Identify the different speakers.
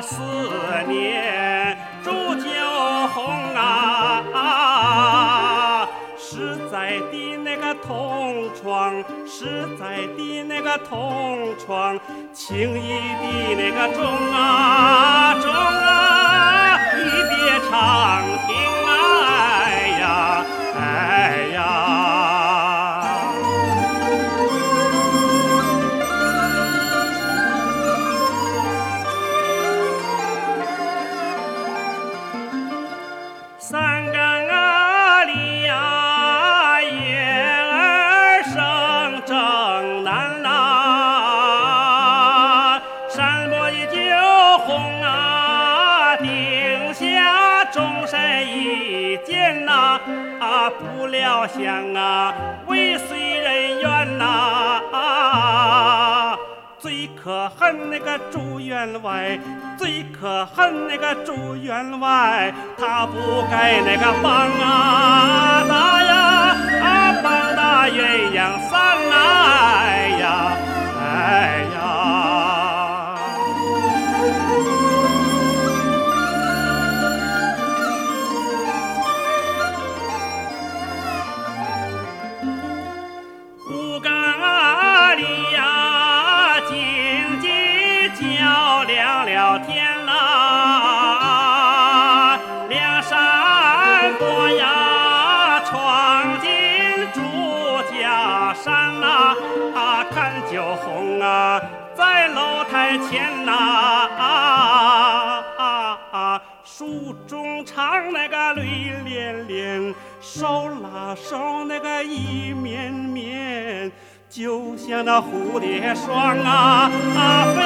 Speaker 1: 思念煮酒红啊啊实在的那个同窗实在的那个同窗情谊的那个重啊重啊。终身一见呐，啊不料想啊，未遂人愿呐。啊最可恨那个朱员外，最可恨那个朱员外，他不该那个帮亮了天啦，梁山伯呀，闯进朱家山呐，啊，看酒红啊，在楼台前呐，啊啊啊，书中唱那个泪涟涟，手拉手那个一绵绵，就像那蝴蝶双啊啊飞